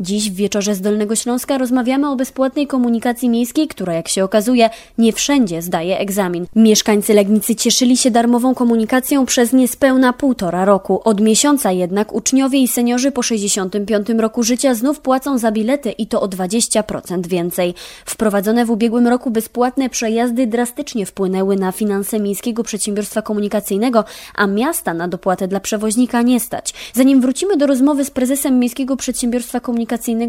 Dziś w wieczorze z Dolnego Śląska rozmawiamy o bezpłatnej komunikacji miejskiej, która jak się okazuje nie wszędzie zdaje egzamin. Mieszkańcy Legnicy cieszyli się darmową komunikacją przez niespełna półtora roku. Od miesiąca jednak uczniowie i seniorzy po 65 roku życia znów płacą za bilety i to o 20% więcej. Wprowadzone w ubiegłym roku bezpłatne przejazdy drastycznie wpłynęły na finanse Miejskiego Przedsiębiorstwa Komunikacyjnego, a miasta na dopłatę dla przewoźnika nie stać. Zanim wrócimy do rozmowy z prezesem Miejskiego Przedsiębiorstwa Komunikacyjnego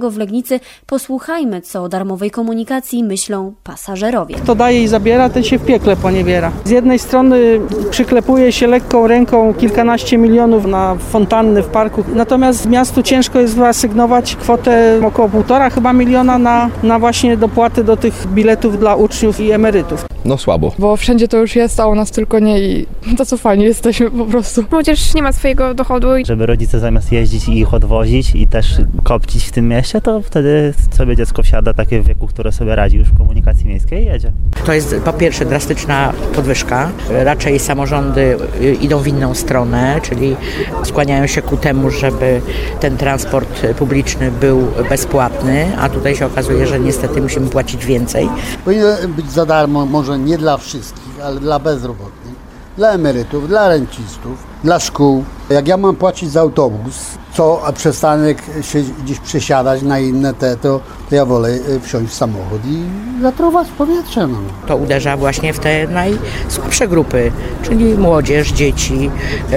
w Legnicy, posłuchajmy, co o darmowej komunikacji myślą pasażerowie. Kto daje i zabiera, ten się w piekle poniewiera. Z jednej strony przyklepuje się lekką ręką kilkanaście milionów na fontanny w parku, natomiast miastu ciężko jest wyasygnować kwotę około półtora chyba miliona na, na właśnie dopłaty do tych biletów dla uczniów i emerytów. No słabo. Bo wszędzie to już jest, a u nas tylko nie i to fajnie jesteśmy po prostu. Młodzież nie ma swojego dochodu. Żeby rodzice zamiast jeździć i ich odwozić i też kopcić w tym mieście, to wtedy sobie dziecko wsiada takie w wieku, które sobie radzi już w komunikacji miejskiej i jedzie. To jest po pierwsze drastyczna podwyżka. Raczej samorządy idą w inną stronę, czyli skłaniają się ku temu, żeby ten transport publiczny był bezpłatny, a tutaj się okazuje, że niestety musimy płacić więcej. Powinien być za darmo, może nie dla wszystkich, ale dla bezrobotnych, dla emerytów, dla rencistów, dla szkół. Jak ja mam płacić za autobus, co przestanek się gdzieś przesiadać na inne te, to, to ja wolę wsiąść w samochód i zatruwać powietrze. No. To uderza właśnie w te najsłabsze grupy, czyli młodzież, dzieci,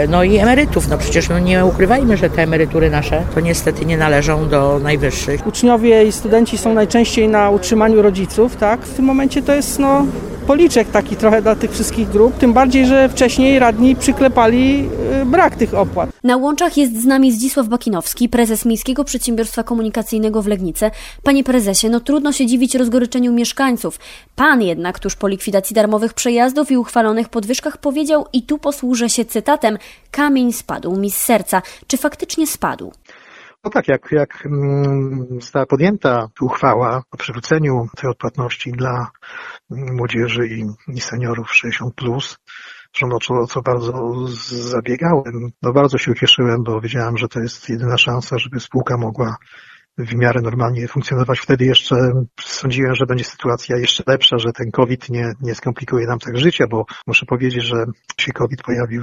no i emerytów. No przecież no nie ukrywajmy, że te emerytury nasze to niestety nie należą do najwyższych. Uczniowie i studenci są najczęściej na utrzymaniu rodziców, tak? W tym momencie to jest no policzek taki trochę dla tych wszystkich grup, tym bardziej, że wcześniej radni przyklepali brak tych opłat. Na łączach jest z nami Zdzisław Bakinowski, prezes Miejskiego Przedsiębiorstwa Komunikacyjnego w Legnicy. Panie prezesie, no trudno się dziwić rozgoryczeniu mieszkańców. Pan jednak tuż po likwidacji darmowych przejazdów i uchwalonych podwyżkach powiedział, i tu posłużę się cytatem, kamień spadł mi z serca. Czy faktycznie spadł? No tak, jak, jak została podjęta uchwała o przywróceniu tej odpłatności dla młodzieży i, i seniorów 60+, plus, co, o co bardzo zabiegałem. No bardzo się ucieszyłem, bo wiedziałem, że to jest jedyna szansa, żeby spółka mogła w miarę normalnie funkcjonować. Wtedy jeszcze sądziłem, że będzie sytuacja jeszcze lepsza, że ten COVID nie, nie skomplikuje nam tak życia, bo muszę powiedzieć, że się COVID pojawił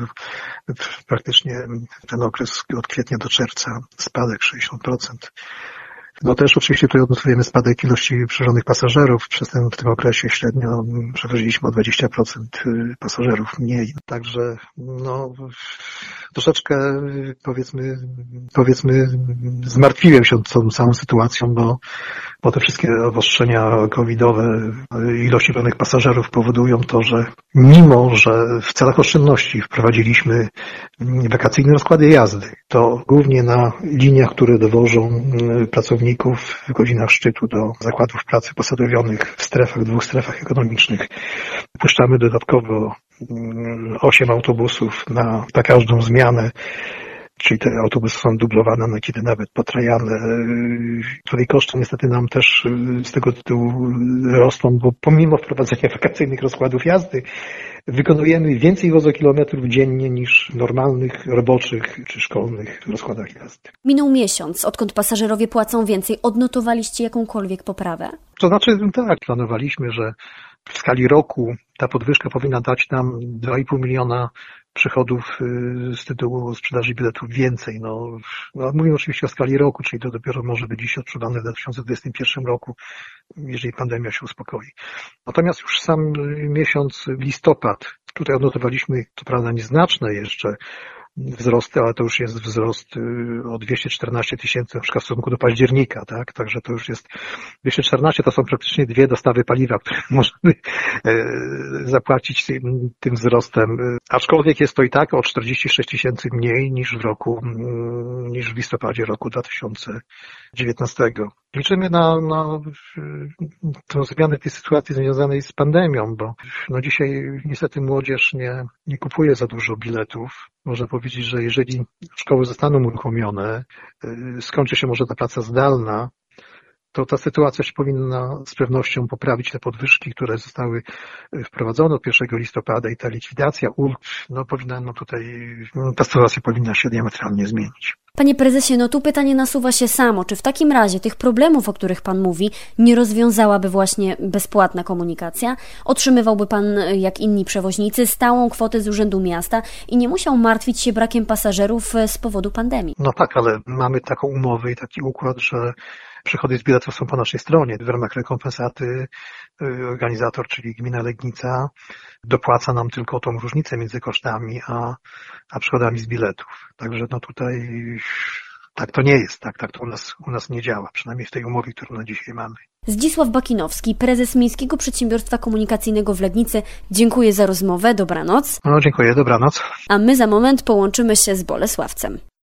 praktycznie ten okres od kwietnia do czerwca, spadek 60%. No też oczywiście tutaj odnotujemy spadek ilości przewożonych pasażerów. Przez ten, w tym okresie średnio przewoziliśmy o 20% pasażerów mniej. Także no, troszeczkę powiedzmy, powiedzmy zmartwiłem się tą całą sytuacją, bo, bo te wszystkie obostrzenia covidowe, ilości pełnych pasażerów powodują to, że mimo, że w celach oszczędności wprowadziliśmy wakacyjne rozkłady jazdy, to głównie na liniach, które dowożą pracowników w godzinach szczytu do zakładów pracy posadowionych w strefach, dwóch strefach ekonomicznych, puszczamy dodatkowo 8 autobusów na, na każdą zmianę czyli te autobusy są dublowane, no kiedy nawet potrajane, której koszty niestety nam też z tego tytułu rosną, bo pomimo wprowadzenia wakacyjnych rozkładów jazdy, wykonujemy więcej wozokilometrów dziennie niż w normalnych, roboczych czy szkolnych rozkładach jazdy. Minął miesiąc, odkąd pasażerowie płacą więcej. Odnotowaliście jakąkolwiek poprawę? To znaczy, tak, planowaliśmy, że w skali roku ta podwyżka powinna dać nam 2,5 miliona przychodów z tytułu sprzedaży biletów więcej. No, no, oczywiście o skali roku, czyli to dopiero może być dziś odczuwane w 2021 roku, jeżeli pandemia się uspokoi. Natomiast już sam miesiąc listopad, tutaj odnotowaliśmy, to prawda nieznaczne jeszcze, wzrosty, ale to już jest wzrost o 214 tysięcy, na przykład w stosunku do października, tak? Także to już jest 214 to są praktycznie dwie dostawy paliwa, które możemy zapłacić tym, tym wzrostem. Aczkolwiek jest to i tak o 46 tysięcy mniej niż w roku, niż w listopadzie roku 2019. Liczymy na, na tę zmianę tej sytuacji związanej z pandemią, bo no dzisiaj niestety młodzież nie, nie kupuje za dużo biletów. Można powiedzieć, że jeżeli szkoły zostaną uruchomione, skończy się może ta praca zdalna, to ta sytuacja się powinna z pewnością poprawić. Te podwyżki, które zostały wprowadzone od 1 listopada i ta likwidacja ulg, no powinna, no tutaj, no, ta sytuacja powinna się diametralnie zmienić. Panie prezesie, no tu pytanie nasuwa się samo. Czy w takim razie tych problemów, o których pan mówi, nie rozwiązałaby właśnie bezpłatna komunikacja? Otrzymywałby pan, jak inni przewoźnicy, stałą kwotę z Urzędu Miasta i nie musiał martwić się brakiem pasażerów e, z powodu pandemii? No tak, ale mamy taką umowę i taki układ, że przychody z biletów są po naszej stronie. W ramach rekompensaty y, organizator, czyli gmina Legnica, dopłaca nam tylko tą różnicę między kosztami a, a przychodami z biletów. Także no tutaj tak to nie jest, tak, tak to u nas, u nas nie działa, przynajmniej w tej umowie, którą na dzisiaj mamy. Zdzisław Bakinowski, prezes Miejskiego Przedsiębiorstwa Komunikacyjnego w Legnicy. Dziękuję za rozmowę, dobranoc. No dziękuję, dobranoc. A my za moment połączymy się z Bolesławcem.